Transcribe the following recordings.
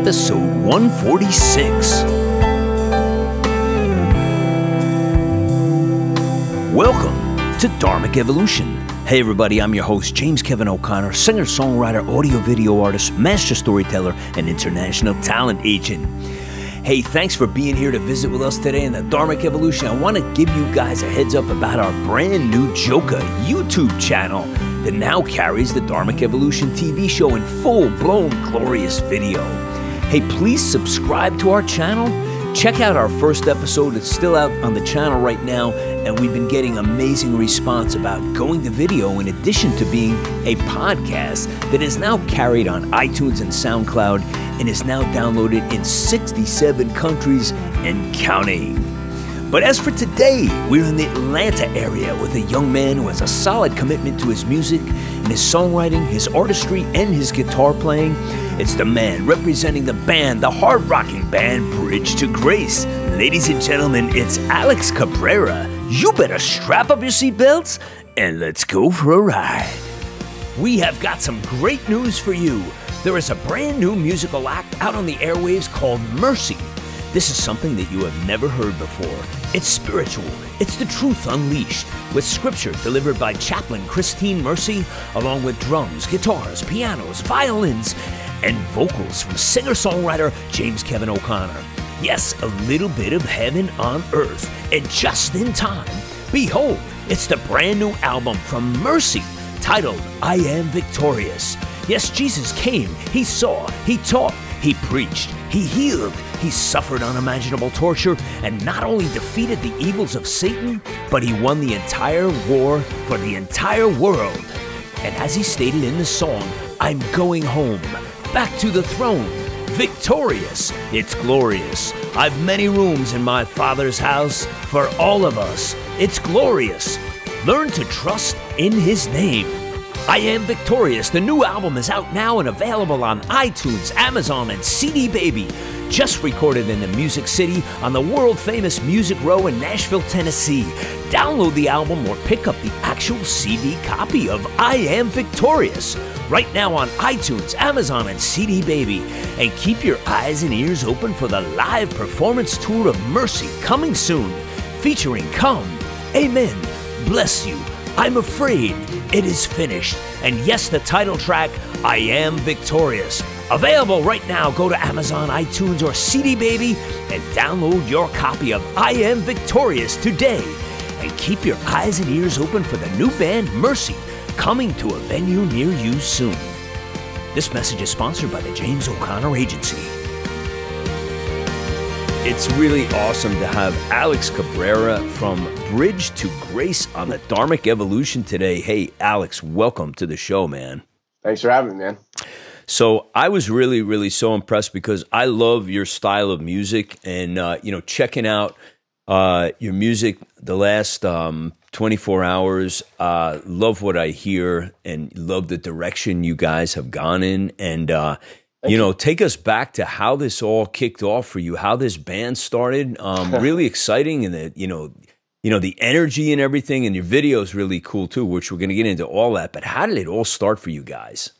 episode 146. Welcome to Dharmic Evolution. Hey, everybody, I'm your host, James Kevin O'Connor, singer, songwriter, audio video artist, master storyteller, and international talent agent. Hey, thanks for being here to visit with us today in the Dharmic Evolution. I want to give you guys a heads up about our brand new Joka YouTube channel that now carries the Dharmic Evolution TV show in full blown glorious video. Hey, please subscribe to our channel. Check out our first episode, it's still out on the channel right now, and we've been getting amazing response about going to video in addition to being a podcast that is now carried on iTunes and SoundCloud and is now downloaded in 67 countries and counting. But as for today, we're in the Atlanta area with a young man who has a solid commitment to his music and his songwriting, his artistry, and his guitar playing. It's the man representing the band, the hard rocking band Bridge to Grace. Ladies and gentlemen, it's Alex Cabrera. You better strap up your seatbelts and let's go for a ride. We have got some great news for you. There is a brand new musical act out on the airwaves called Mercy. This is something that you have never heard before. It's spiritual, it's the truth unleashed, with scripture delivered by chaplain Christine Mercy, along with drums, guitars, pianos, violins, and vocals from singer songwriter James Kevin O'Connor. Yes, a little bit of heaven on earth, and just in time. Behold, it's the brand new album from Mercy titled I Am Victorious. Yes, Jesus came, He saw, He taught, He preached, He healed, He suffered unimaginable torture, and not only defeated the evils of Satan, but He won the entire war for the entire world. And as He stated in the song, I'm going home, back to the throne, victorious, it's glorious. I've many rooms in my Father's house for all of us. It's glorious. Learn to trust in His name. I Am Victorious. The new album is out now and available on iTunes, Amazon, and CD Baby. Just recorded in the Music City on the world famous Music Row in Nashville, Tennessee. Download the album or pick up the actual CD copy of I Am Victorious right now on iTunes, Amazon, and CD Baby. And keep your eyes and ears open for the live performance tour of Mercy coming soon, featuring Come, Amen, Bless You, I'm Afraid, It Is Finished, and yes, the title track, I Am Victorious. Available right now. Go to Amazon, iTunes, or CD Baby and download your copy of I Am Victorious today. And keep your eyes and ears open for the new band Mercy coming to a venue near you soon. This message is sponsored by the James O'Connor Agency. It's really awesome to have Alex Cabrera from Bridge to Grace on the Dharmic Evolution today. Hey, Alex, welcome to the show, man. Thanks for having me, man. So I was really, really so impressed because I love your style of music, and uh, you know, checking out uh, your music the last um, 24 hours. Uh, love what I hear, and love the direction you guys have gone in, and uh, you know, take us back to how this all kicked off for you, how this band started. Um, really exciting, and the you know, you know, the energy and everything, and your video is really cool too, which we're going to get into all that. But how did it all start for you guys?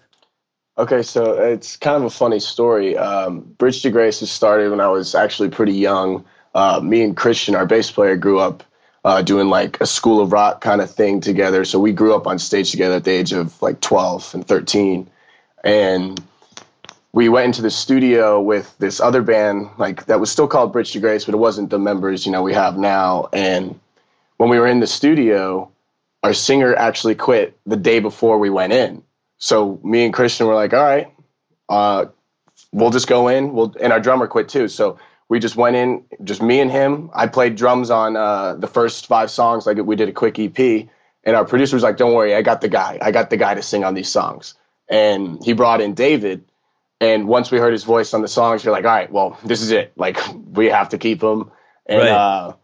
Okay, so it's kind of a funny story. Um, Bridge to Grace was started when I was actually pretty young. Uh, me and Christian, our bass player, grew up uh, doing like a school of rock kind of thing together. So we grew up on stage together at the age of like 12 and 13. And we went into the studio with this other band, like that was still called Bridge to Grace, but it wasn't the members, you know, we have now. And when we were in the studio, our singer actually quit the day before we went in. So me and Christian were like, all right, uh, we'll just go in. We'll, and our drummer quit too. So we just went in, just me and him. I played drums on uh, the first five songs, like we did a quick EP. And our producer was like, don't worry, I got the guy. I got the guy to sing on these songs. And he brought in David. And once we heard his voice on the songs, you're like, all right, well, this is it. Like, we have to keep him. And Right. uh,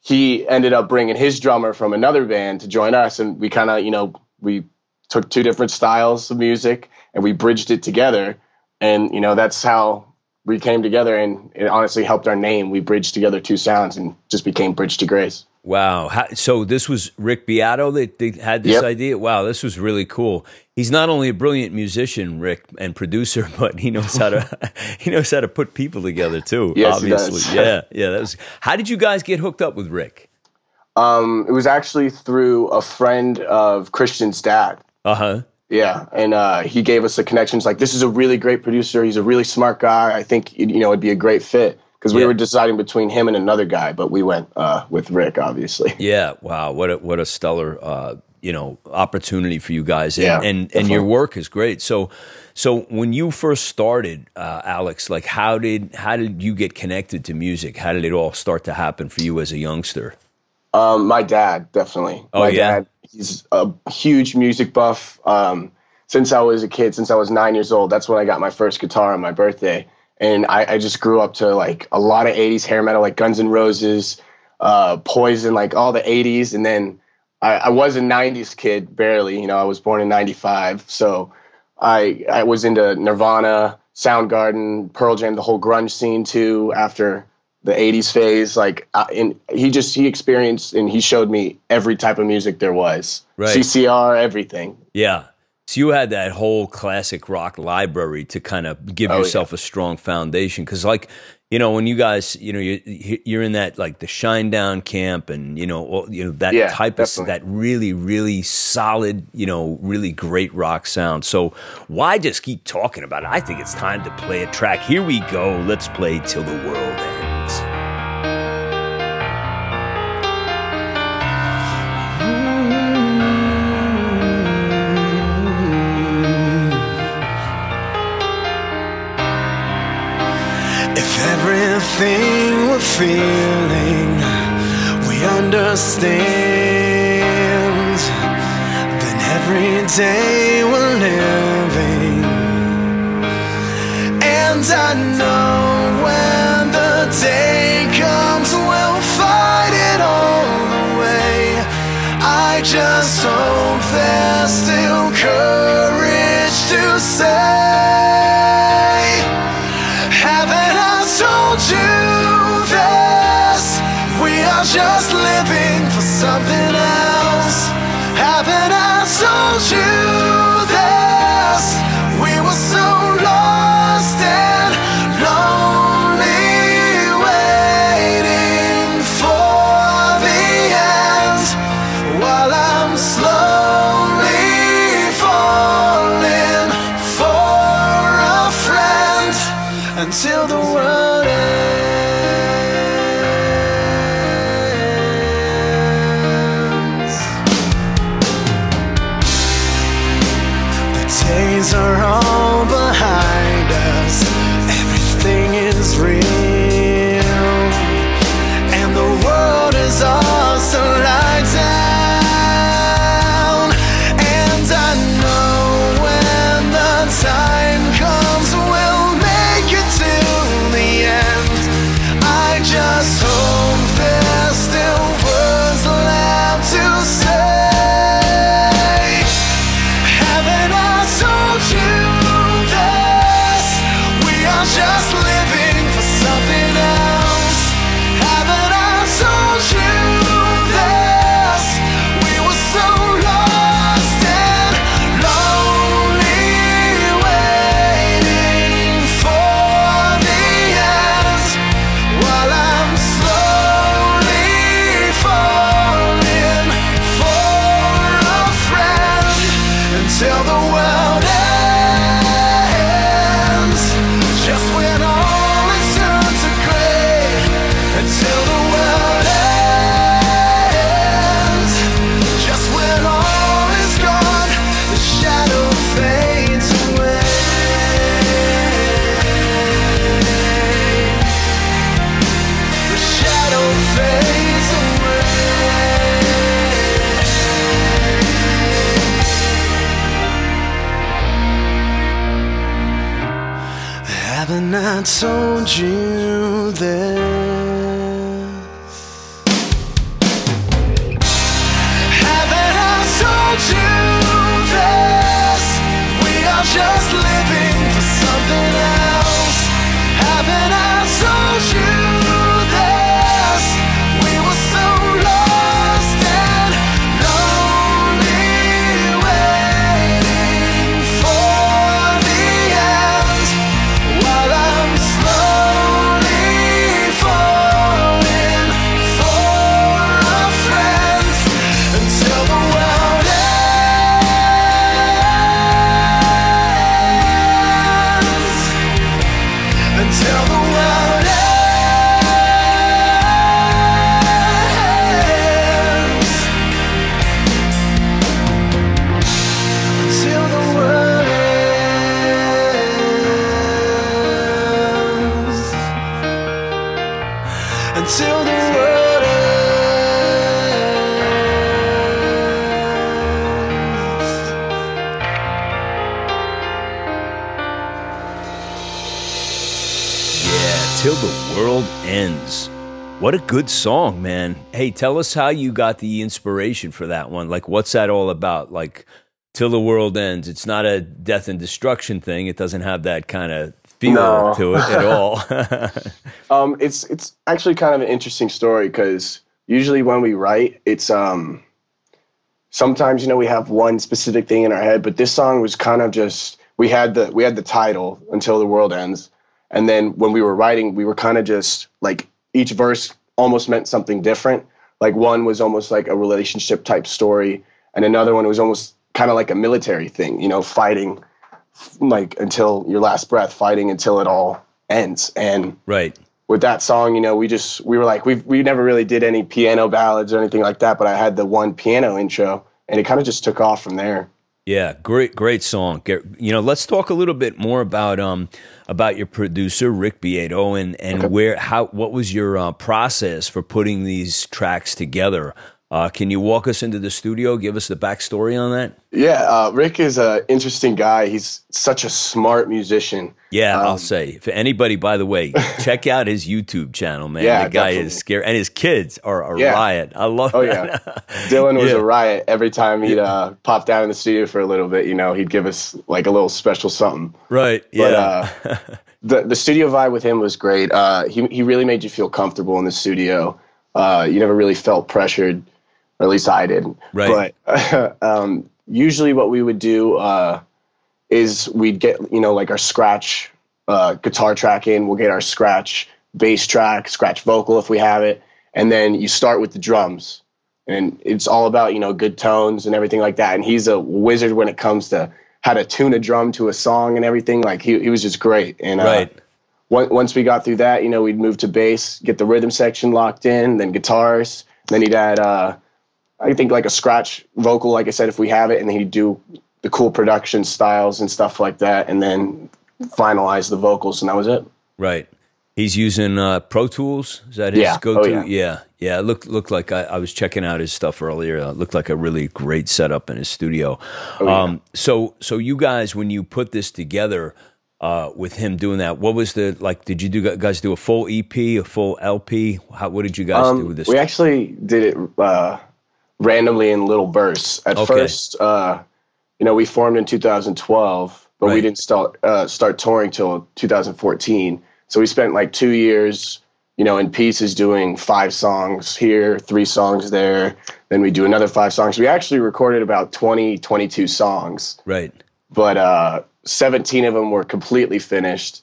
he ended up bringing his drummer from another band to join us. And we kind of, you know, we took two different styles of music and we bridged it together. And, you know, that's how we came together. And it honestly helped our name. We bridged together two sounds and just became Bridge to Grace. Wow. How, so this was Rick Beato that, that had this Yep. idea? Wow, this was really cool. He's not only a brilliant musician, Rick, and producer, but he knows how to he knows how to put people together too. Yes, he obviously. does. Yeah, yeah. That was how did you guys get hooked up with Rick? Um, it was actually through a friend of Christian's dad. Uh-huh. Yeah, and uh, he gave us the connections. Like, this is a really great producer. He's a really smart guy. I think you know it'd be a great fit because we Yeah. were deciding between him and another guy, but we went uh, with Rick, obviously. Yeah, wow, what a what a stellar uh, you know opportunity for you guys, and Yeah, and, and definitely. your work is great. So, so when you first started, uh, Alex, like how did how did you get connected to music? How did it all start to happen for you as a youngster? Um, my dad, definitely. Oh, my yeah? dad, he's a huge music buff. Um, since I was a kid, since I was nine years old, that's when I got my first guitar on my birthday. And I, I just grew up to like a lot of 80s hair metal, like Guns N' Roses, uh, Poison, like all the 80s. And then I, I was a 90s kid, barely. You know, I was born in 95. So I, I was into Nirvana, Soundgarden, Pearl Jam, the whole grunge scene too after the 80s phase like uh, and he just he experienced and he showed me every type of music there was Right. ccr everything Yeah. So you had that whole classic rock library to kind of give Oh, yourself a strong foundation. Because, like, you know, when you guys, you know, you, you're in that like the Shinedown camp, and you know, all, you know that Yeah, type of that really, really solid, you know, really great rock sound. So why just keep talking about it? I think it's time to play a track. Here we go. Let's play till the world ends. Everything we're feeling we understand, then every day we're living. And I know when the day comes, we'll fight it all the way. I just hope there's still courage to say. Told you What a good song, man. Hey, tell us how you got the inspiration for that one. Like, what's that all about? Like, Till the World Ends. It's not a death and destruction thing. It doesn't have that kind of feel No. to it at all. Um, it's it's actually kind of an interesting story because usually when we write, it's um, sometimes you know we have one specific thing in our head, but this song was kind of just we had the we had the title until the world ends, and then when we were writing, we were kind of just like each verse almost meant something different. Like one was almost like a relationship type story, and another one was almost kind of like a military thing, you know, fighting like until your last breath, fighting until it all ends, and right. with that song, you know, we just we were like we we never really did any piano ballads or anything like that, but I had the one piano intro and it kind of just took off from there. Yeah, great, great song. You know, let's talk a little bit more about um about your producer Rick Beato and and where how what was your uh, process for putting these tracks together. Uh, can you walk us into the studio? Give us the backstory on that. Yeah, uh, Rick is an interesting guy. He's such a smart musician. Yeah, Um, I'll say. For anybody, by the way, check out his YouTube channel, man. Yeah, the guy definitely. is scary, and his kids are a Yeah. riot. I love. Oh that. yeah, Dylan was Yeah. a riot every time he'd uh, pop down in the studio for a little bit. You know, he'd give us like a little special something. right. But Yeah, uh, the the studio vibe with him was great. Uh, he he really made you feel comfortable in the studio. Uh, you never really felt pressured, or at least I didn't. Right. But um, usually, what we would do uh, is we'd get you know like our scratch uh, guitar track in. We'll get our scratch bass track, scratch vocal if we have it, and then you start with the drums. And it's all about you know good tones and everything like that. And he's a wizard when it comes to how to tune a drum to a song and everything. Like he, he was just great. And uh, right. once we got through that, you know, we'd move to bass, get the rhythm section locked in, then guitars. Then he'd add, uh, I think, like a scratch vocal, like I said, if we have it, and then he'd do the cool production styles and stuff like that, and then finalize the vocals, and that was it. Right. He's using uh, Pro Tools. Is that his Yeah. go-to? Oh, yeah. yeah. Yeah. It looked looked like I, I was checking out his stuff earlier. It looked like a really great setup in his studio. Oh, yeah. um, so so you guys, when you put this together uh, with him doing that, what was the like? Did you do guys do a full EP, a full LP? How, what did you guys do with this? Um, We actually did it uh, randomly in little bursts. At Okay. first, uh, you know, we formed in 2012, but we didn't start uh, start touring till 2014. So we spent like two years, you know, in pieces doing five songs here, three songs there. Then we do another five songs. We actually recorded about 20, 22 songs right. but uh, 17 of them were completely finished.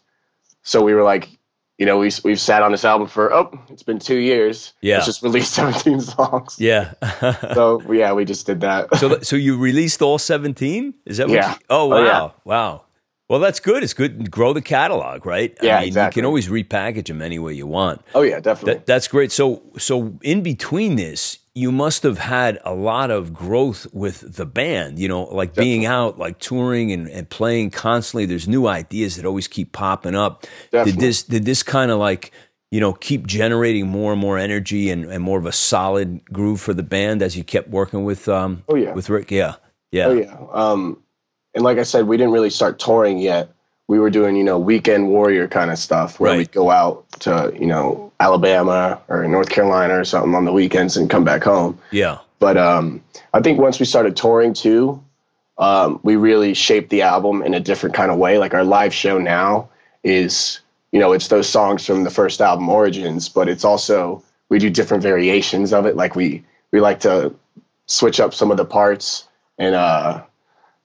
So we were like, you know, we, we've sat on this album for, oh, it's been two years. Yeah. Let's just release 17 songs. Yeah. So, yeah, we just did that. so so you released all seventeen? Is that what? Yeah. You, oh wow, Oh, yeah. wow. Well, that's good. It's good. to Grow the catalog, right? I Yeah, mean, You can always repackage them any way you want. oh, yeah, definitely. That, that's great. So, so in between this, you must have had a lot of growth with the band. You know, like being out, like touring and, and playing constantly. There's new ideas that always keep popping up. Did this? Did this kind of like you know keep generating more and more energy and, and more of a solid groove for the band as you kept working with um Oh, yeah. with Rick? Yeah, yeah, oh, yeah. Um, and like I said, we didn't really start touring yet. We were doing, you know, weekend warrior kind of stuff where Right. we'd go out to, you know, Alabama or North Carolina or something on the weekends and come back home. yeah. But um, I think once we started touring too, um, we really shaped the album in a different kind of way. Like our live show now is, you know, it's those songs from the first album, Origins, but it's also we do different variations of it. Like we we like to switch up some of the parts and uh,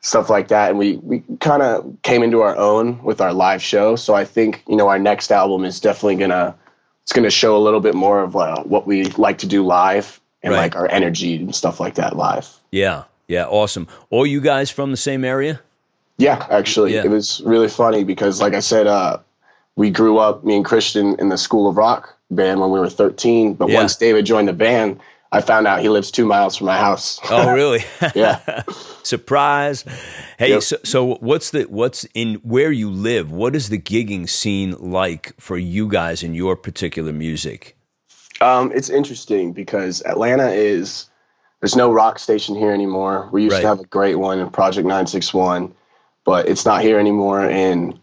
stuff like that. And we we kind of came into our own with our live show. So I think you know our next album is definitely gonna it's gonna show a little bit more of uh, what we like to do live and Right. like our energy and stuff like that live. Yeah, yeah, awesome. All you guys from the same area? Yeah, actually, Yeah. it was really funny because, like I said, uh, we grew up, me and Christian, in the School of Rock band when we were 13. But Yeah. once David joined the band, I found out he lives two miles from my house. Oh, really? yeah. Surprise! Hey, Yep. so, so what's the what's in where you live? What is the gigging scene like for you guys in your particular music? Um, it's interesting because Atlanta is there's no rock station here anymore. We used Right. to have a great one in Project 961, but it's not here anymore. And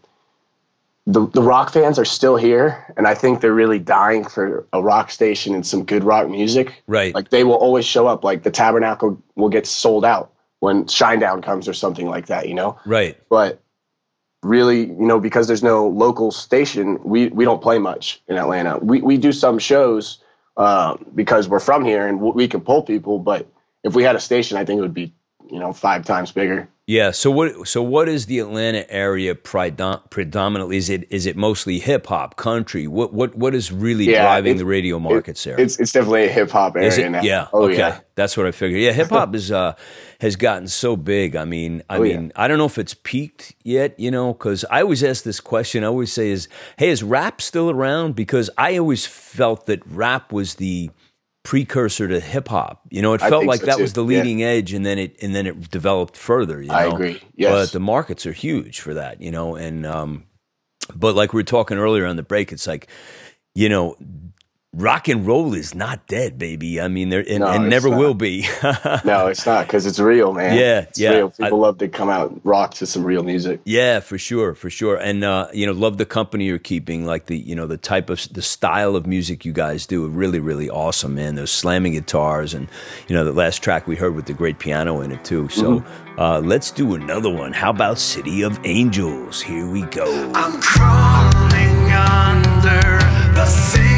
the, the rock fans are still here and i think they're really dying for a rock station and some good rock music Right. like they will always show up like the tabernacle will get sold out when shinedown comes or something like that you know Right. but really you know because there's no local station we we don't play much in atlanta we, we do some shows um, because we're from here and we can pull people but if we had a station i think it would be you know five times bigger Yeah. So what? So what is the Atlanta area predom- predominantly? Is it is it mostly hip hop, country? What what what is really Yeah, driving the radio markets there? it's it's definitely a hip-hop area Is it? now Yeah. oh okay. yeah That's what I figured. Yeah, hip hop is uh has gotten so big. I mean, I Oh, yeah. mean, I don't know if it's peaked yet, you know, because I always ask this question. I always say, "Is hey, is rap still around?" Because I always felt that rap was the precursor to hip hop. You know, it I felt like so, that too. was the Yeah. leading edge, and then it and then it developed further. You know? I agree. Yes. but the markets are huge for that. You know, and um, but like we were talking earlier on the break, it's like you know. Rock and roll is not dead, baby. I mean, there and, No, and never not. will be. no it's not because it's real man Yeah, it's yeah. real people love to come out and rock to some real music Yeah, for sure, for sure. And uh, you know, love the company you're keeping, like the you know the type of the style of music you guys do. Really, really awesome, man. Those slamming guitars, and you know the last track we heard with the great piano in it too. So uh, let's do another one. How about City of Angels? Here we go. I'm crawling under the city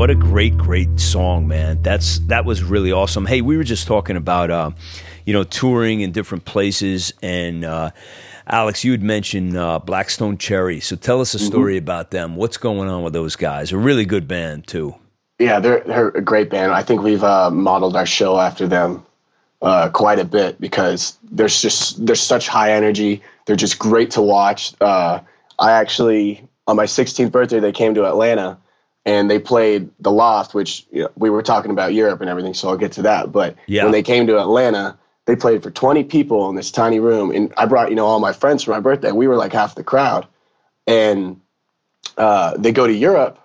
What a great, great song, man. That's that was really awesome. Hey, we were just talking about uh, you know, touring in different places and uh Alex, you had mentioned uh, Black Stone Cherry. So tell us a story mm-hmm. about them. What's going on with those guys? A really good band, too. Yeah, they're, they're a great band. I think we've uh, modeled our show after them uh, quite a bit because there's just there's such high energy. They're just great to watch. Uh, I actually on my 16th birthday they came to Atlanta and they played the Loft, which you know, we were talking about Europe and everything. So I'll get to that. But yeah. when they came to Atlanta, they played for 20 people in this tiny room, and I brought you know all my friends for my birthday. We were like half the crowd, and uh, they go to Europe,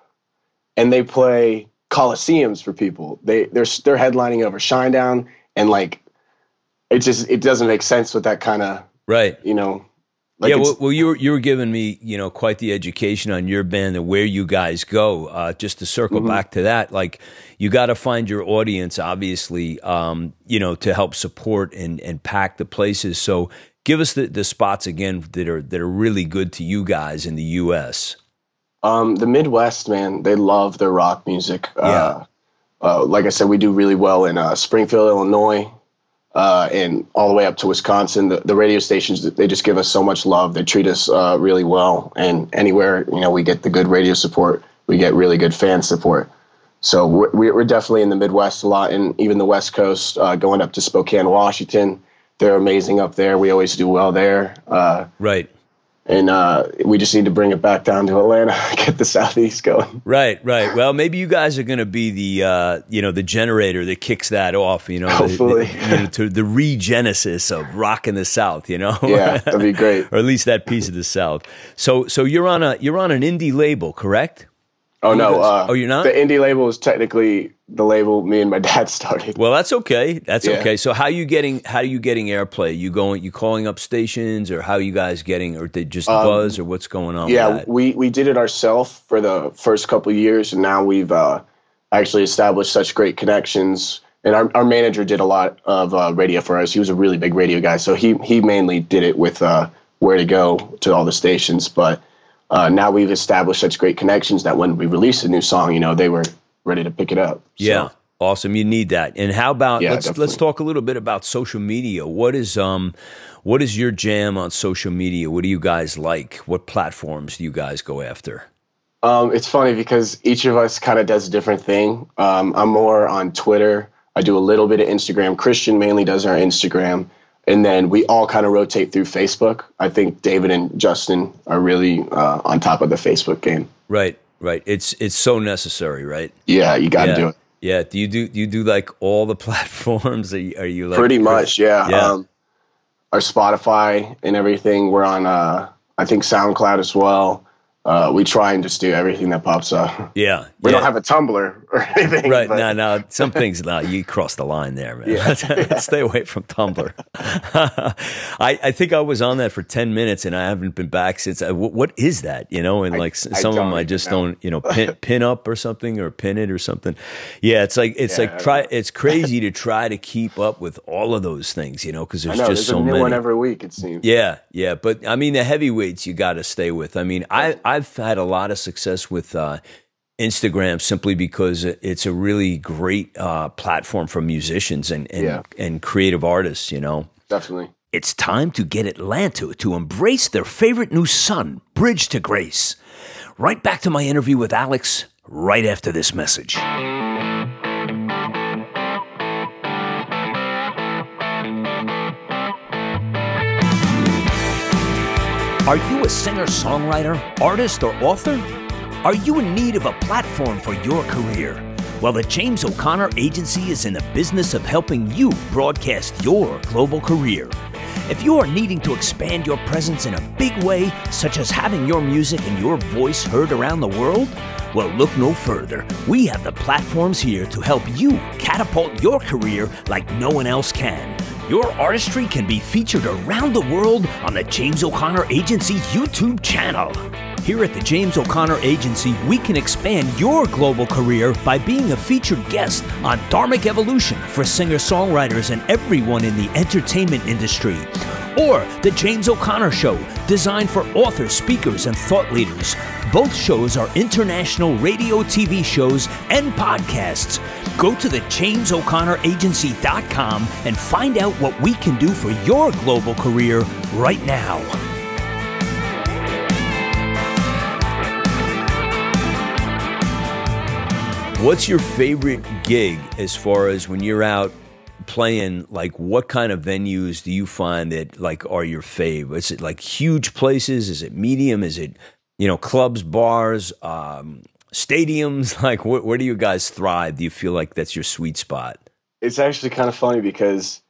and they play coliseums for people. They they're they're headlining over Shinedown, and like it just it doesn't make sense with that kind of right. You know, like yeah, well, well, you were you were giving me you know quite the education on your band and where you guys go. Uh, just to circle mm-hmm. back to that, like you got to find your audience, obviously, um, you know, to help support and and pack the places. So give us the, the spots again that are that are really good to you guys in the U.S. Um, the Midwest, man, they love their rock music. Yeah. Uh, uh, like I said, we do really well in uh, Springfield, Illinois, uh, and all the way up to Wisconsin. The, the, radio stations they just give us so much love. They treat us uh, really well, and anywhere you know we get the good radio support, we get really good fan support. So we're, we're definitely in the Midwest a lot, and even the West Coast, uh, going up to Spokane, Washington. They're amazing up there. We always do well there. Uh, right and uh, we just need to bring it back down to Atlanta, get the southeast going. Right, right. Well, maybe you guys are going to be the uh, you know the generator that kicks that off. You know, hopefully, the, the, you know, to the regenesis of rock in the South. You know, yeah, that'd be great, or at least that piece of the South. So, so you're on a you're on an indie label, correct? Oh no! Uh, oh, you're not. The indie label is technically the label me and my dad started. Well, that's okay. That's yeah. okay. So how you getting how are you getting airplay? You going you calling up stations or how you guys getting or they just um, buzz or what's going on? Yeah, we we did it ourselves for the first couple years, and now we've uh, actually established such great connections. And our, our manager did a lot of uh, radio for us. He was a really big radio guy, so he he mainly did it with uh, where to go to all the stations. But uh, now we've established such great connections that when we release a new song, you know, they were ready to pick it up. Yeah. Awesome. You need that. And how about yeah, let's definitely. let's talk a little bit about social media. What is um what is your jam on social media? What do you guys like? What platforms do you guys go after? Um, it's funny because each of us kind of does a different thing. Um, I'm more on Twitter. I do a little bit of Instagram. Christian mainly does our Instagram. And then we all kind of rotate through Facebook. I think David and Justin are really uh, on top of the Facebook game. Right. Right. It's it's so necessary, right? Yeah, you got to yeah. do it. Yeah. Do you do do you do like all the platforms? Are you, are you like pretty much? Yeah. yeah. Um, our Spotify and everything. We're on. Uh, I think SoundCloud as well uh, we try and just do everything that pops up. Yeah, we yeah. don't have a Tumblr or anything. Right? No, no. Some things, no, you cross the line there, man. Yeah. Stay away from Tumblr. I, I think I was on that for ten minutes, and I haven't been back since. I, what, what is that? You know, and like some of them, I just know. don't, you know, pin, pin up or something or pin it or something. Yeah, it's like it's yeah, like try. It's crazy to try to keep up with all of those things, you know, because there's know, just there's so a new many. one every week. It seems. Yeah, yeah, but I mean the heavyweights you got to stay with. I mean, I I I've had a lot of success with uh, Instagram simply because it's a really great uh, platform for musicians and and, yeah. and creative artists. You know, definitely. It's time to get Atlanta to embrace their favorite new son, Bridge to Grace. Right back to my interview with Alex right after this message. Are you a singer, songwriter, artist, or author? Are you in need of a platform for your career? Well, the James O'Connor Agency is in the business of helping you broadcast your global career. If you are needing to expand your presence in a big way, such as having your music and your voice heard around the world, well, look no further. We have the platforms here to help you catapult your career like no one else can. Your artistry can be featured around the world on the James O'Connor Agency YouTube channel. Here at the James O'Connor Agency, we can expand your global career by being a featured guest on Dharmic Evolution for singer songwriters and everyone in the entertainment industry. Or The James O'Connor Show, designed for authors, speakers, and thought leaders. Both shows are international radio, TV shows, and podcasts. Go to the JamesO'ConnorAgency.com and find out what we can do for your global career right now. What's your favorite gig as far as when you're out playing? Like, what kind of venues do you find that like are your fave? Is it like huge places? Is it medium? Is it you know clubs, bars, um, stadiums? Like, wh- where do you guys thrive? Do you feel like that's your sweet spot? It's actually kind of funny because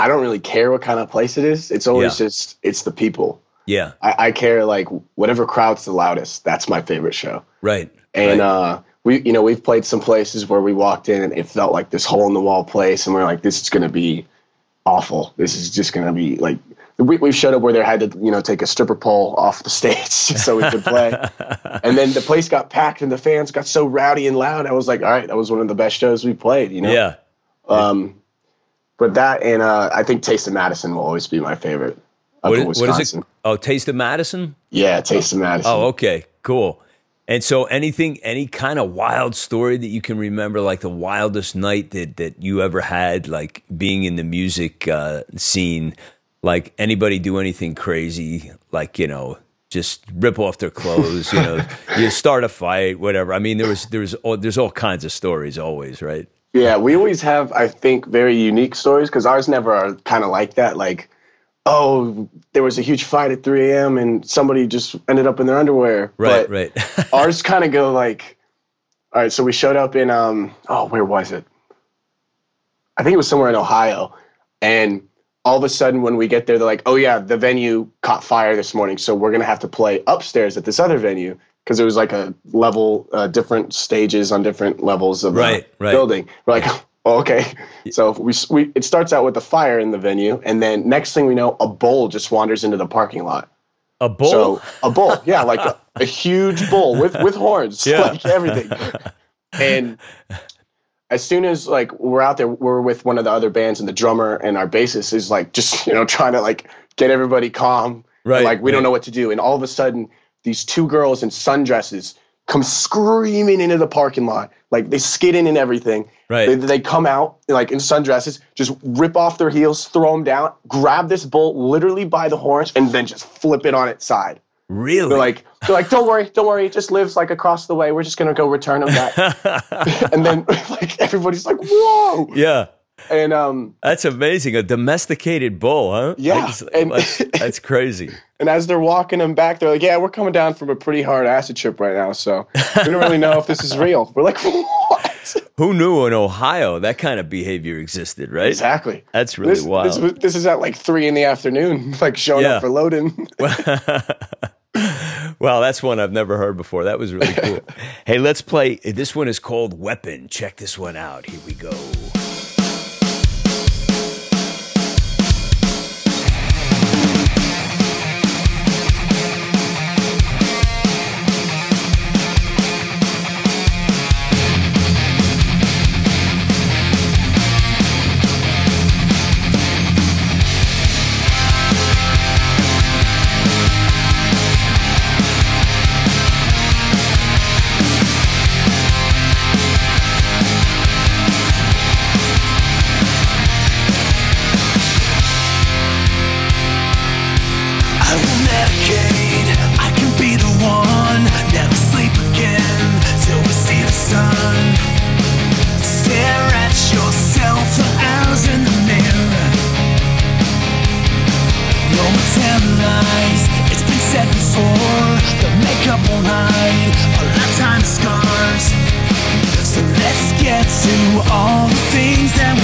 I don't really care what kind of place it is. It's always Yeah. just it's the people. Yeah, I, I care like whatever crowd's the loudest. That's my favorite show. right. And right. uh, we, you know, we've played some places where we walked in and it felt like this hole in the wall place, and we're like, this is going to be awful. This is just going to be like. We, we've showed up where they had to, you know, take a stripper pole off the stage so we could play. and then the place got packed and the fans got so rowdy and loud. I was like, all right, that was one of the best shows we played, you know? yeah, Um, but that and uh, I think Taste of Madison will always be my favorite. What is, what is it? Oh, Taste of Madison. Yeah, Taste of Madison. Oh, okay, cool. And so, anything, any kind of wild story that you can remember, like the wildest night that that you ever had, like being in the music uh, scene, like anybody do anything crazy, like you know, just rip off their clothes, you know, you start a fight, whatever. I mean, there was there was all, there's all kinds of stories always, right? Yeah, we always have, I think, very unique stories because ours never are kind of like that. Like, oh, there was a huge fight at 3 a.m. and somebody just ended up in their underwear. Right, But right. ours kind of go like, all right, so we showed up in, um, oh, where was it? I think it was somewhere in Ohio. And all of a sudden, when we get there, they're like, oh, yeah, the venue caught fire this morning. So we're going to have to play upstairs at this other venue because it was like a level, uh, different stages on different levels of Right, the right. building. We're like, oh, okay. So we, we, it starts out with a fire in the venue. And then next thing we know, a bull just wanders into the parking lot. A bull. So a bull, yeah, like a, a huge bull with with horns, Yeah. like everything. And as soon as like we're out there, we're with one of the other bands, and the drummer and our bassist is like just you know trying to like get everybody calm. and, Right, like we right. don't know what to do, and all of a sudden, these two girls in sundresses come screaming into the parking lot, like they skid in and everything. Right. They, they come out like in sundresses, just rip off their heels, throw them down, grab this bull literally by the horns, and then just flip it on its side. really? They're like, they're like, don't worry, don't worry, it just lives like across the way. We're just gonna go return him back. and then like everybody's like, whoa. yeah. And um, That's amazing. A domesticated bull, huh? Yeah, just- and- that's, that's crazy. and as they're walking him back, they're like, yeah, we're coming down from a pretty hard acid trip right now, so we don't really know if this is real. We're like? Who knew in Ohio that kind of behavior existed, right? Exactly. That's really This, wild. this, this is at like three in the afternoon, like showing Yeah. up for loading. Well, that's one I've never heard before. That was really cool. hey, let's play. This one is called Weapon. Check this one out. Here we go. All the things that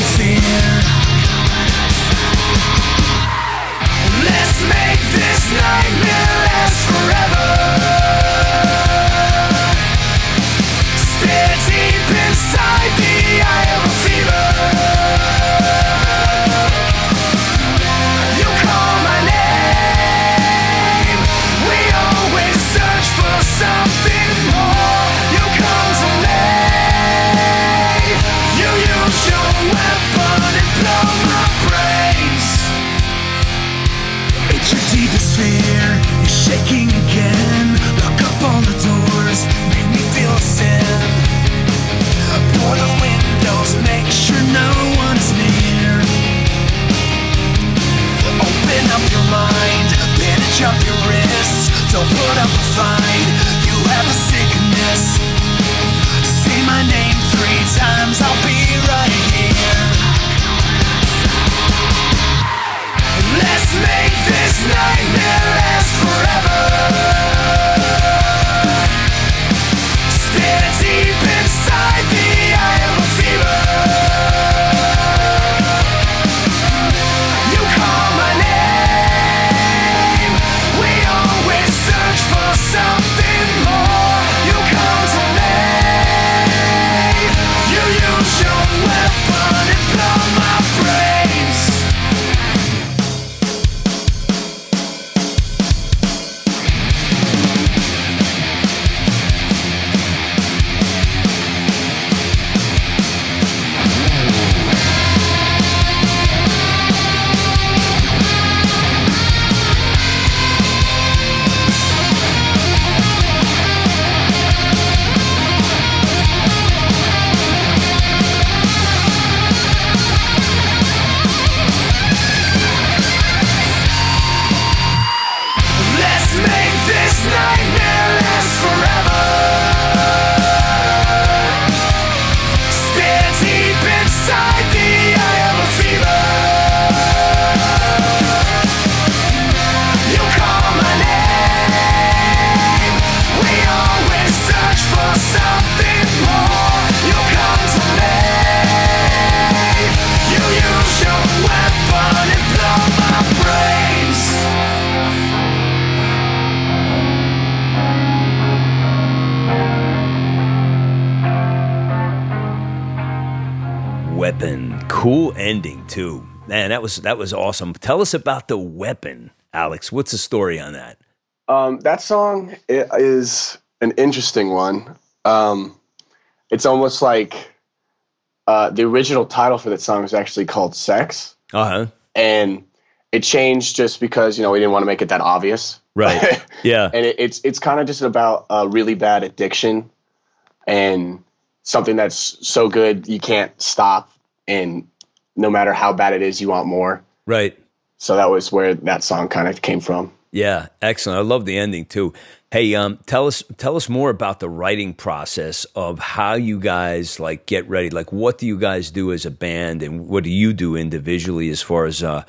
that was that was awesome. Tell us about the weapon, Alex. What's the story on that? Um, that song is an interesting one. Um, it's almost like uh, the original title for that song was actually called "Sex," Uh huh. and it changed just because you know we didn't want to make it that obvious. Right. Yeah. and it, it's it's kind of just about a really bad addiction and something that's so good you can't stop, and no matter how bad it is, you want more. Right. So that was where that song kind of came from. Yeah, excellent. I love the ending too. Hey, um, tell us tell us more about the writing process of how you guys like get ready. Like, what do you guys do as a band, and what do you do individually as far as uh,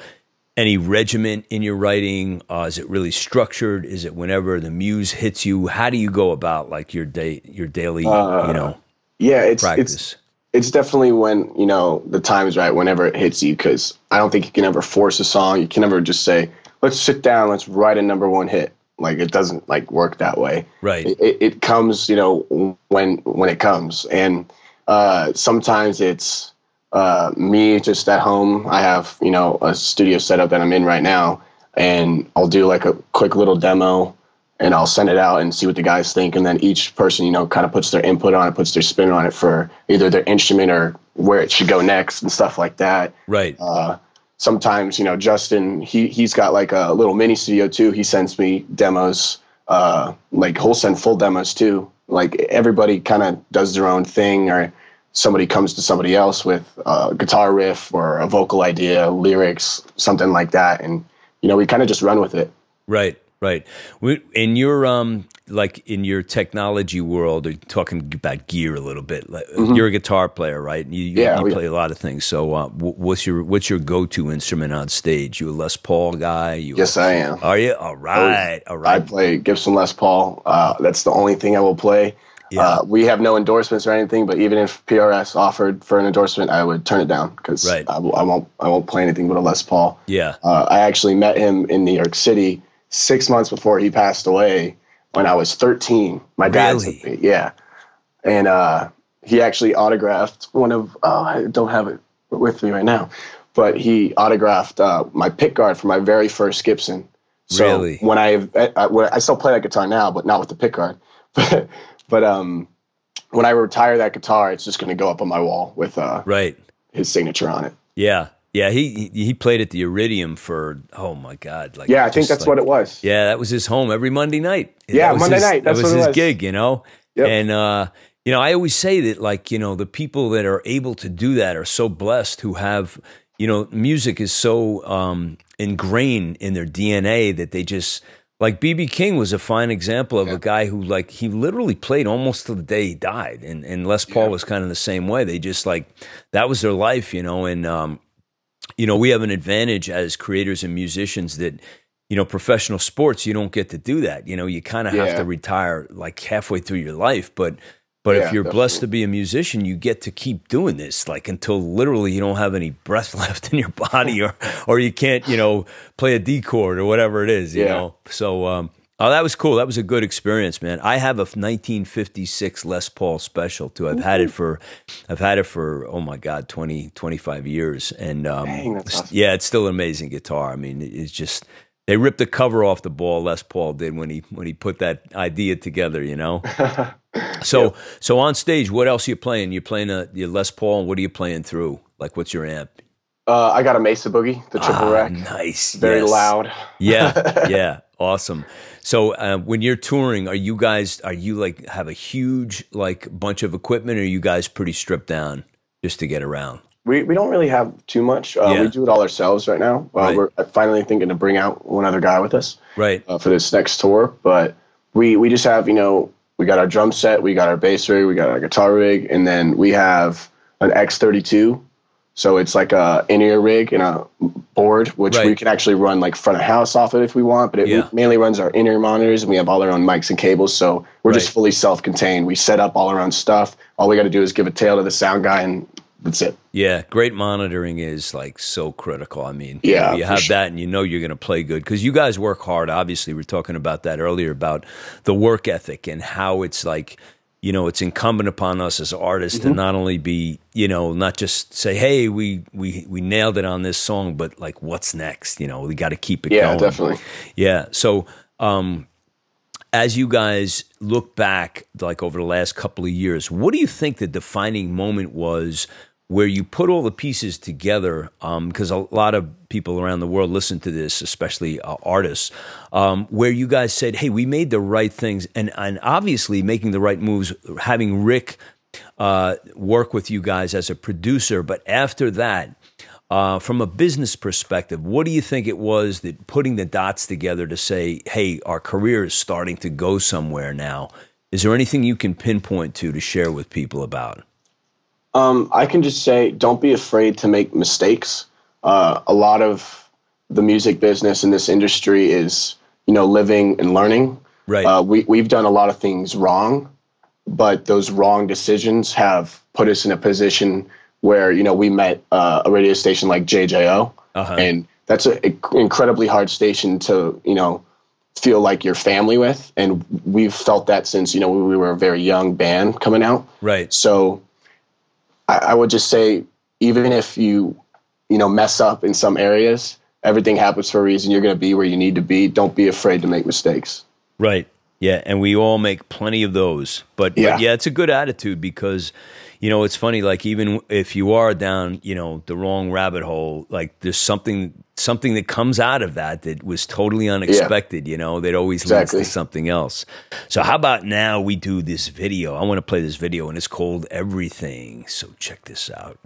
any regiment in your writing? Uh, is it really structured? Is it whenever the muse hits you? How do you go about like your day, your daily, you know, Yeah, it's practice? it's it's definitely when you know the time is right whenever it hits you because i don't think you can ever force a song. You can never just say let's sit down let's write a number one hit. Like it doesn't like work that way. Right. it, it, comes you know when when it comes. And uh sometimes it's uh me just at home. I have you know a studio setup that i'm in right now and i'll do like a quick little demo and I'll send it out and see what the guys think. And then each person, you know, kind of puts their input on it, puts their spin on it for either their instrument or where it should go next and stuff like that. right? Uh, sometimes, you know, Justin, he, he's got like a little mini studio too. He sends me demos, uh, like he'll send full demos too. Like everybody kind of does their own thing or somebody comes to somebody else with a guitar riff or a vocal idea, lyrics, something like that. And, you know, we kind of just run with it. Right, right. In your um, like in your technology world, or talking about gear a little bit. Like, You're a guitar player, right? You, you, Mm-hmm. Yeah, you we- play a lot of things. So, uh, what's your what's your go to instrument on stage? You a Les Paul guy? You Yes, I am. Are you all right? All I play Gibson Les Paul. Uh, that's the only thing I will play. Yeah. Uh, we have no endorsements or anything, but even if PRS offered for an endorsement, I would turn it down because Right. I, I won't. I won't play anything but a Les Paul. Yeah. Uh, I actually met him in New York City six months before he passed away when I was 13. My dad Really? took me. Yeah. And uh, he actually autographed one of, oh, I don't have it with me right now, but he autographed uh, my pick guard for my very first Gibson. So Really? when I, I, when I still play that guitar now, but not with the pick guard. But, but um, when I retire that guitar, it's just going to go up on my wall with uh, Right. his signature on it. Yeah. Yeah. He he played at the Iridium for oh my god. Like Yeah, I think that's like- what it was. Yeah, that was his home every Monday night. Yeah, Monday his- night, that's that was his was. gig, you know. Yep. And uh, you know, I always say that, like, you know, the people that are able to do that are so blessed who have, you know, music is so um, ingrained in their DNA that they just like BB King was a fine example of a guy who like he literally played almost to the day he died, and and Les Paul was kind of the same way. They just like that was their life, you know. And um, you know, we have an advantage as creators and musicians that you know, professional sports, you don't get to do that. You know, you kind of have to retire like halfway through your life, but. But Yeah, if you're definitely. blessed to be a musician, you get to keep doing this, like until literally you don't have any breath left in your body, or or you can't, you know, play a D chord or whatever it is, you Yeah. know. So, um, oh, that was cool. That was a good experience, man. I have a 1956 Les Paul special too. I've had it for, I've had it for oh my god, 20, 25 years, and um, Dang, awesome. yeah, it's still an amazing guitar. I mean, it's just they ripped the cover off the ball. Les Paul did when he when he put that idea together, you know. So so on stage, what else are you playing? You're playing a your Les Paul, and what are you playing through? Like, what's your amp? Uh, I got a Mesa Boogie, the triple Ah, rack. nice, Very yes. loud. Yeah, yeah, awesome. So uh, when you're touring, are you guys are you like have a huge like bunch of equipment, or are you guys pretty stripped down just to get around? We, we don't really have too much. Uh, Yeah. We do it all ourselves right now. Uh, Right. We're finally thinking to bring out one other guy with us Right. uh, for this next tour. But we, we just have, you know, we got our drum set, we got our bass rig, we got our guitar rig, and then we have an X32. So it's like a in-ear rig and a board, which we can actually run like front of house off it if we want. But it Yeah. mainly runs our in-ear monitors, and we have all our own mics and cables. So we're just fully self-contained. We set up all our own stuff. All we got to do is give a tail to the sound guy, and that's it. Yeah, great monitoring is like so critical. I mean, Yeah, you have sure. that and you know you're going to play good because you guys work hard. Obviously, we are talking about that earlier about the work ethic and how it's like, you know, it's incumbent upon us as artists Mm-hmm. to not only be, you know, not just say, "Hey, we we we nailed it on this song," but like, what's next? You know, we got to keep it Yeah, going. definitely. Yeah. So, um, as you guys look back, like over the last couple of years, what do you think the defining moment was where you put all the pieces together? Because a lot of people around the world listen to this, especially uh, artists, um, where you guys said, "Hey, we made the right things," and and obviously making the right moves, having Rick uh, work with you guys as a producer, but after that. Uh, from a business perspective, what do you think it was that putting the dots together to say, hey, our career is starting to go somewhere now? Is there anything you can pinpoint to to share with people about? Um, I can just say, don't be afraid to make mistakes. Uh, a lot of the music business in this industry is, you know, living and learning. Right. Uh, we we've done a lot of things wrong, but those wrong decisions have put us in a position where you know we met uh, a radio station like JJO, Uh-huh. and that's an incredibly hard station to you know feel like you're family with, and we've felt that since you know we were a very young band coming out. Right. So I, I would just say, even if you, you know, mess up in some areas, everything happens for a reason. You're going to be where you need to be. Don't be afraid to make mistakes. Right. Yeah, and we all make plenty of those. But yeah, but yeah it's a good attitude because you know, it's funny like even if you are down, you know, the wrong rabbit hole, like there's something something that comes out of that that was totally unexpected, you know, that always Exactly. leads to something else. So how about now we do this video? I want to play this video and it's called Everything. So check this out.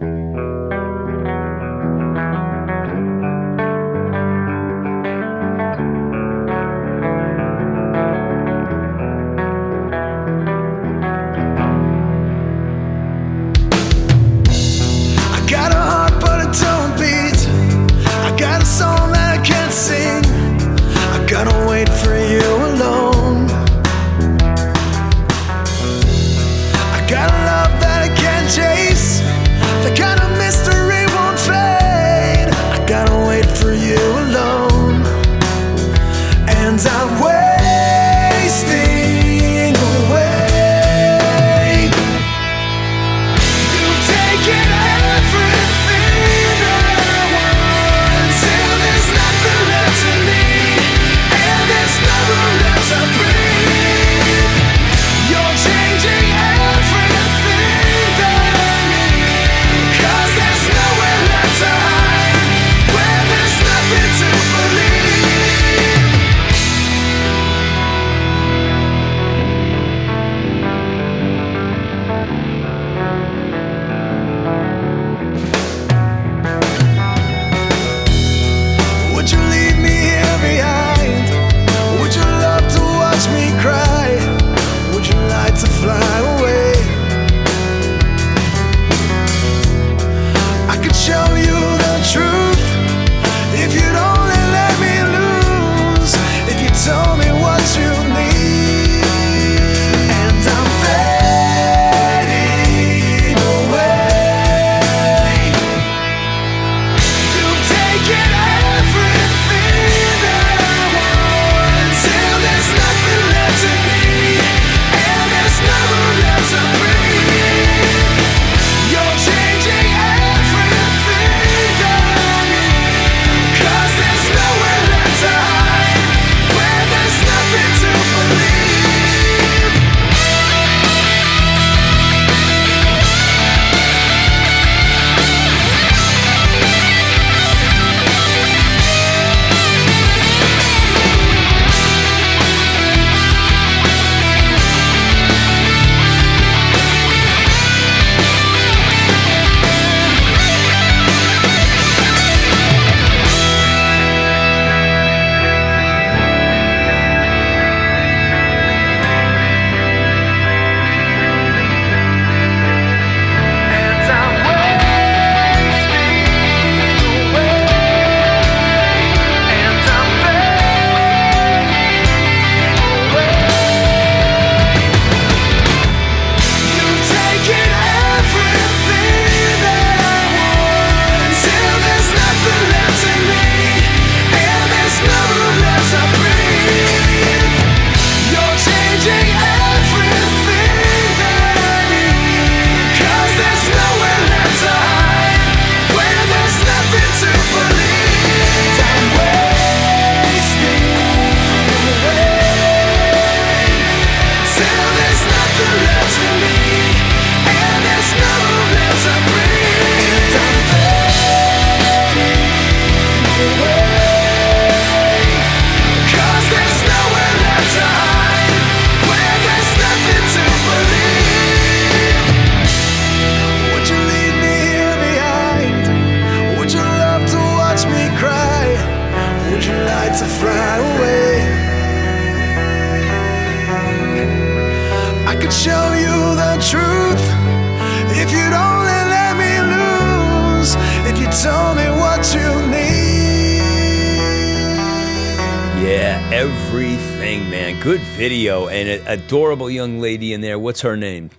An adorable young lady in there. What's her name?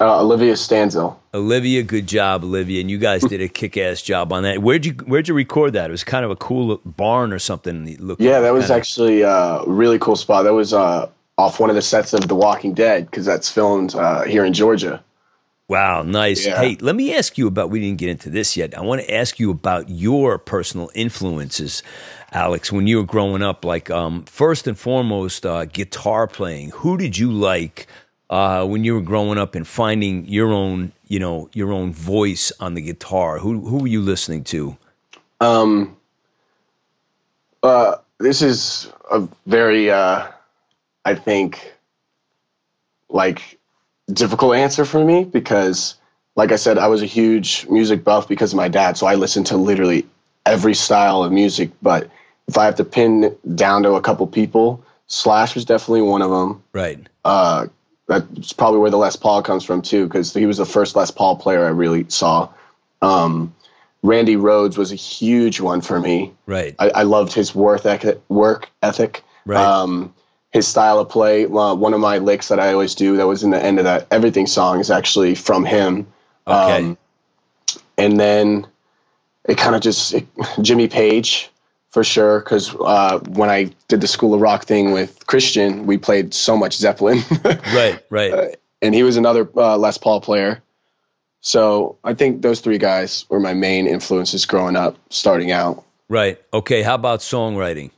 Uh, Olivia Stanzel. Olivia, good job, Olivia. And you guys did a kick-ass job on that. Where'd you Where'd you record that? It was kind of a cool barn or something. Yeah, that was actually a really cool spot. That was uh, off one of the sets of The Walking Dead because that's filmed uh, here in Georgia. Wow, nice. Yeah. Hey, let me ask you about. We didn't get into this yet. I want to ask you about your personal influences, Alex. When you were growing up, like um, first and foremost, uh, guitar playing. Who did you like uh, when you were growing up and finding your own, you know, your own voice on the guitar? Who who were you listening to? This is a very, uh, I think, like difficult answer for me because, like I said, I was a huge music buff because of my dad. So I listened to literally every style of music. But if I have to pin down to a couple people, Slash was definitely one of them. Right. uh, that's probably where the Les Paul comes from too, because he was the first Les Paul player I really saw. Um, Randy Rhoads was a huge one for me. Right. I, I loved his work ethic. Work ethic. Right. Um, his style of play. Uh, one of my licks that I always do that was in the end of that everything song is actually from him. okay. um, And then it kind of just it, Jimmy Page for sure because uh, when I did the School of Rock thing with Christian, we played so much Zeppelin. right. Right. and he was another uh, Les Paul player. So I think those three guys were my main influences growing up, starting out. Right. Okay. How about songwriting?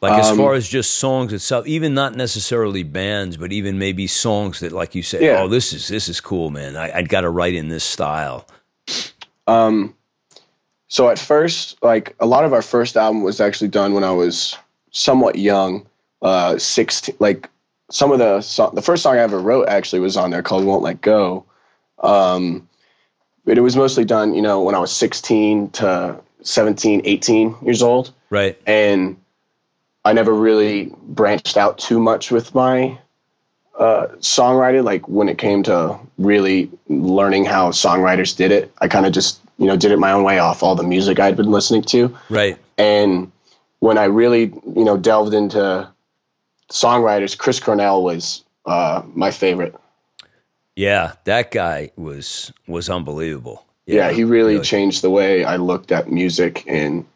Like Um, as far as just songs itself, even not necessarily bands, but even maybe songs that, like you said, Yeah. oh, this is this is cool, man. I, I got to write in this style. Um, So at first, like a lot of our first album was actually done when I was somewhat young, uh, sixteen. Like some of the so- the first song I ever wrote actually was on there called "Won't Let Go," um, but it was mostly done, you know, when I was sixteen to 17, 18 years old. Right. and I never really branched out too much with my uh, songwriting. Like when it came to really learning how songwriters did it, I kind of just you know did it my own way off all the music I'd been listening to. Right. And when I really you know delved into songwriters, Chris Cornell was uh, my favorite. Yeah, that guy was was unbelievable. Yeah, he really, changed the way I looked at music. And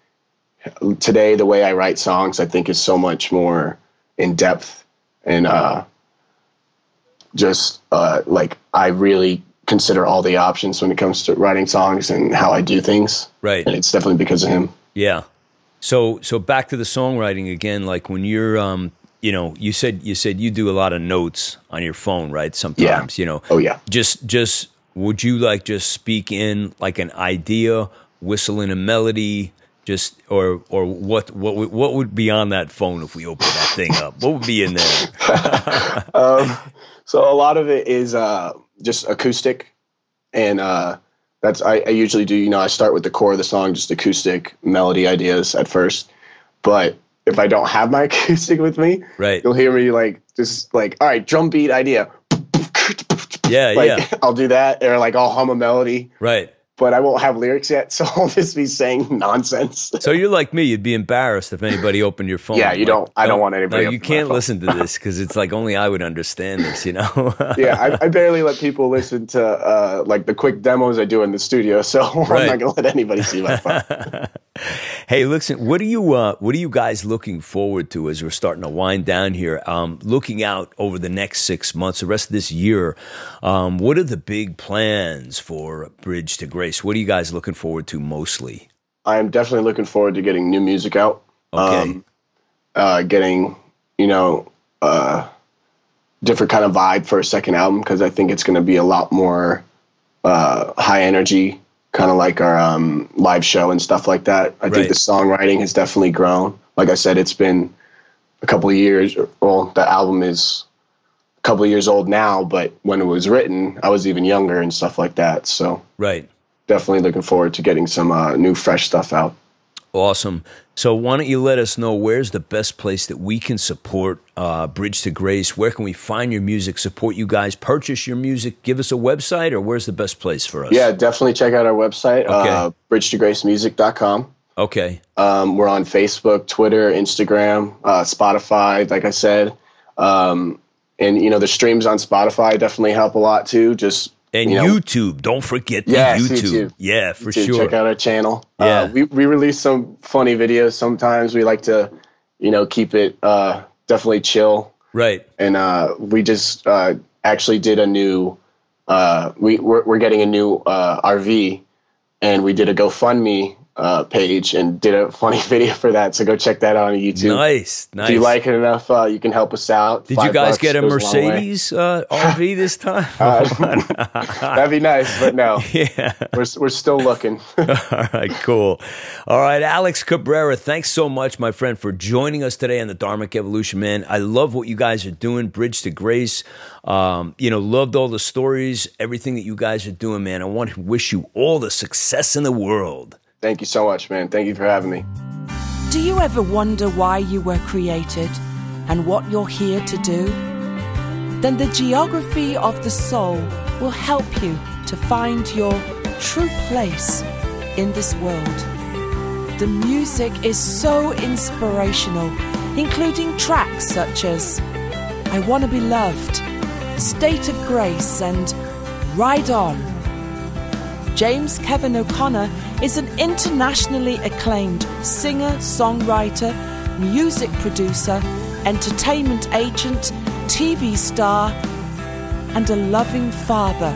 today, the way I write songs, I think is so much more in depth and uh, just uh, like I really consider all the options when it comes to writing songs and how I do things. Right. And it's definitely because of him. Yeah. So so back to the songwriting again. Like when you're, um, you know, you said you said you do a lot of notes on your phone, right? Sometimes, yeah. you know. Oh, yeah. Just just would you like just speak in like an idea, whistle in a melody, just or or what what would- what would be on that phone if we opened that thing up? What would be in there? So a lot of it is uh, just acoustic, and uh, that's I, I usually do. You know, I start with the core of the song, just acoustic melody ideas at first. But if I don't have my acoustic with me, Right. you'll hear me like just like all right, drum beat idea. Yeah, Like yeah. I'll do that, or like I'll hum a melody, Right. But I won't have lyrics yet, so I'll just be saying nonsense. So you're like me. You'd be embarrassed if anybody opened your phone. Yeah, you Like, don't- I don't want anybody No, you can't listen to this because it's like only I would understand this. You know. yeah, I, I barely let people listen to uh, like the quick demos I do in the studio, so I'm not gonna let anybody see my phone. Hey, listen, what are you uh, what are you guys looking forward to as we're starting to wind down here? Um, looking out over the next six months, the rest of this year, um, what are the big plans for Bridge to Grace? What are you guys looking forward to mostly? I'm definitely looking forward to getting new music out. Okay, Um, uh, getting you know uh, different kind of vibe for a second album because I think it's going to be a lot more uh, high energy, kind of like our um, live show and stuff like that. I Right. think the songwriting has definitely grown. Like I said, it's been a couple of years. Well, the album is a couple of years old now, but when it was written, I was even younger and stuff like that. So right, definitely looking forward to getting some uh, new, fresh stuff out. awesome. So why don't you let us know where's the best place that we can support uh, Bridge to Grace? Where can we find your music? Support you guys? Purchase your music? Give us a website, or where's the best place for us? Yeah, definitely check out our website, Okay. uh, bridgetogracemusic.com. Okay. Um, we're on Facebook, Twitter, Instagram, uh, Spotify. Like I said, um, and you know the streams on Spotify definitely help a lot too. Just And you know, YouTube. Don't forget the Yes, YouTube. YouTube. Yeah, for to sure. check out our channel. Yeah. Uh, we we release some funny videos. Sometimes we like to, you know, keep it uh, definitely chill. Right. And uh, we just uh, actually did a new. Uh, we we're, we're getting a new uh, RV, and we did a GoFundMe uh, page and did a funny video for that. So go check that out on YouTube. Nice. Nice. If you like it enough, uh, you can help us out. Did you guys get a. Mercedes uh, RV this time? That'd be nice, but no. yeah. We're, we're still looking. All right, cool. All right, Alex Cabrera, thanks so much, my friend, for joining us today on the Dharmic Evolution, man. I love what you guys are doing, Bridge to Grace. Um, you know, loved all the stories, everything that you guys are doing, man. I want to wish you all the success in the world. Thank you so much, man. Thank you for having me. Do you ever wonder why you were created and what you're here to do? Then the geography of the soul will help you to find your true place in this world. The music is so inspirational, including tracks such as I Wanna Be Loved, State of Grace, and Ride On. James Kevin O'Connor is an internationally acclaimed singer, songwriter, music producer, entertainment agent, TV star, and a loving father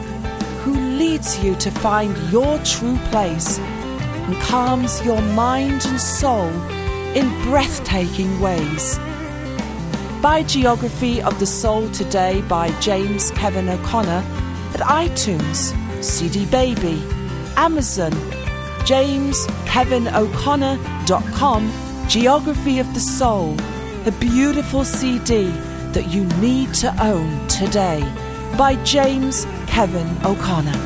who leads you to find your true place and calms your mind and soul in breathtaking ways. Buy Geography of the Soul today by James Kevin O'Connor at iTunes, CD Baby, Amazon, jameskevino'connor.com, Geography of the Soul, a beautiful CD that you need to own today by James Kevin O'Connor.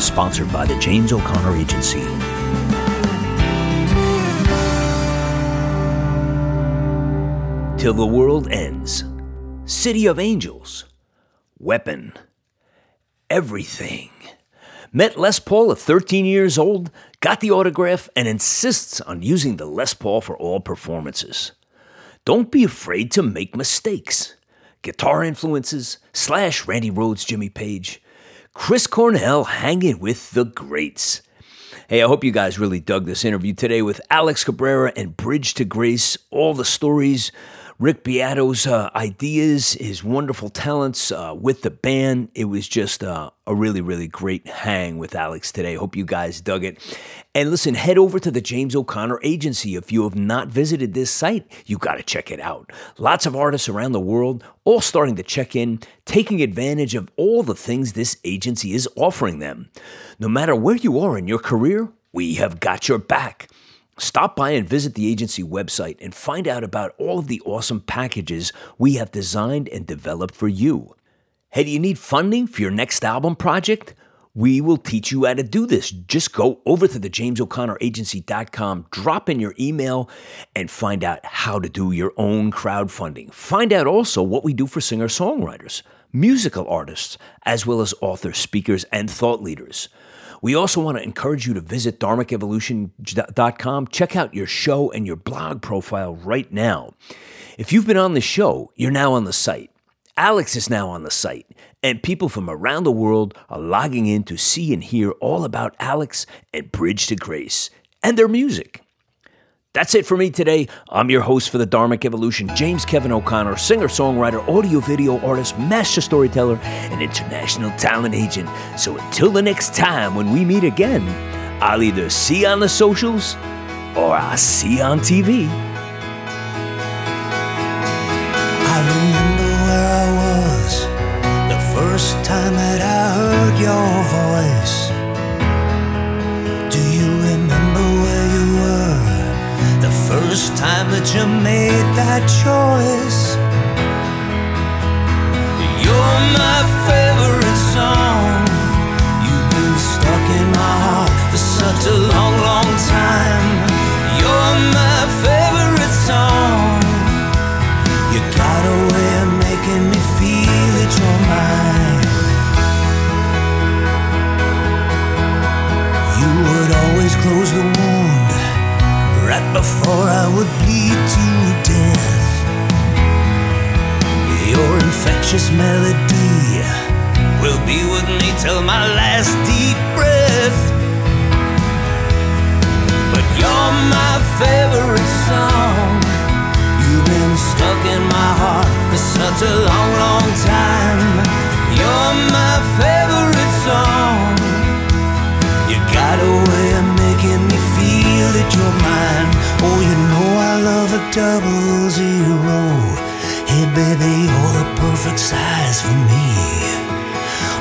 Sponsored by the James O'Connor Agency. Till the World Ends. City of Angels. Weapon. Everything. Met Les Paul at 13 years old, got the autograph, and insists on using the Les Paul for all performances. Don't be afraid to make mistakes. Guitar influences, slash Randy Rhoads, Jimmy Page. Chris Cornell hanging with the greats. Hey, I hope you guys really dug this interview today with Alex Cabrera and Bridge to Grace. All the stories, Rick Beato's uh, ideas, his wonderful talents uh, with the band. It was just uh, a really, really great hang with Alex today. Hope you guys dug it. And listen, head over to the James O'Connor Agency. If you have not visited this site, you got to check it out. Lots of artists around the world all starting to check in, taking advantage of all the things this agency is offering them. No matter where you are in your career, we have got your back. Stop by and visit the agency website and find out about all of the awesome packages we have designed and developed for you. Hey, do you need funding for your next album project? We will teach you how to do this. Just go over to the jameso'connoragency.com, drop in your email, and find out how to do your own crowdfunding. Find out also what we do for singer songwriters, musical artists, as well as authors, speakers, and thought leaders. We also want to encourage you to visit dharmicevolution.com. Check out your show and your blog profile right now. If you've been on the show, you're now on the site. Alex is now on the site, and people from around the world are logging in to see and hear all about Alex and Bridge to Grace and their music. That's it for me today. I'm your host for the Dharmic Evolution, James Kevin O'Connor, singer, songwriter, audio video artist, master storyteller, and international talent agent. So until the next time when we meet again, I'll either see you on the socials or I'll see you on TV. I remember where I was the first time that I heard your voice. First time that you made that choice? You're my favorite song. You've been stuck in my heart for such a long, long time. You're my favorite song. You got a way of making me feel that you're mine. You would always close the wound before I would bleed to death. Your infectious melody will be with me till my last deep breath. But you're my favorite song. You've been stuck in my heart for such a long, long time. You're my favorite song. You got a that you're mine. Oh, you know I love a double zero. Hey, baby, you're the perfect size for me.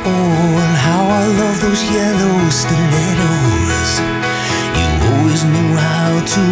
Oh, and how I love those yellow stilettos. You always knew how to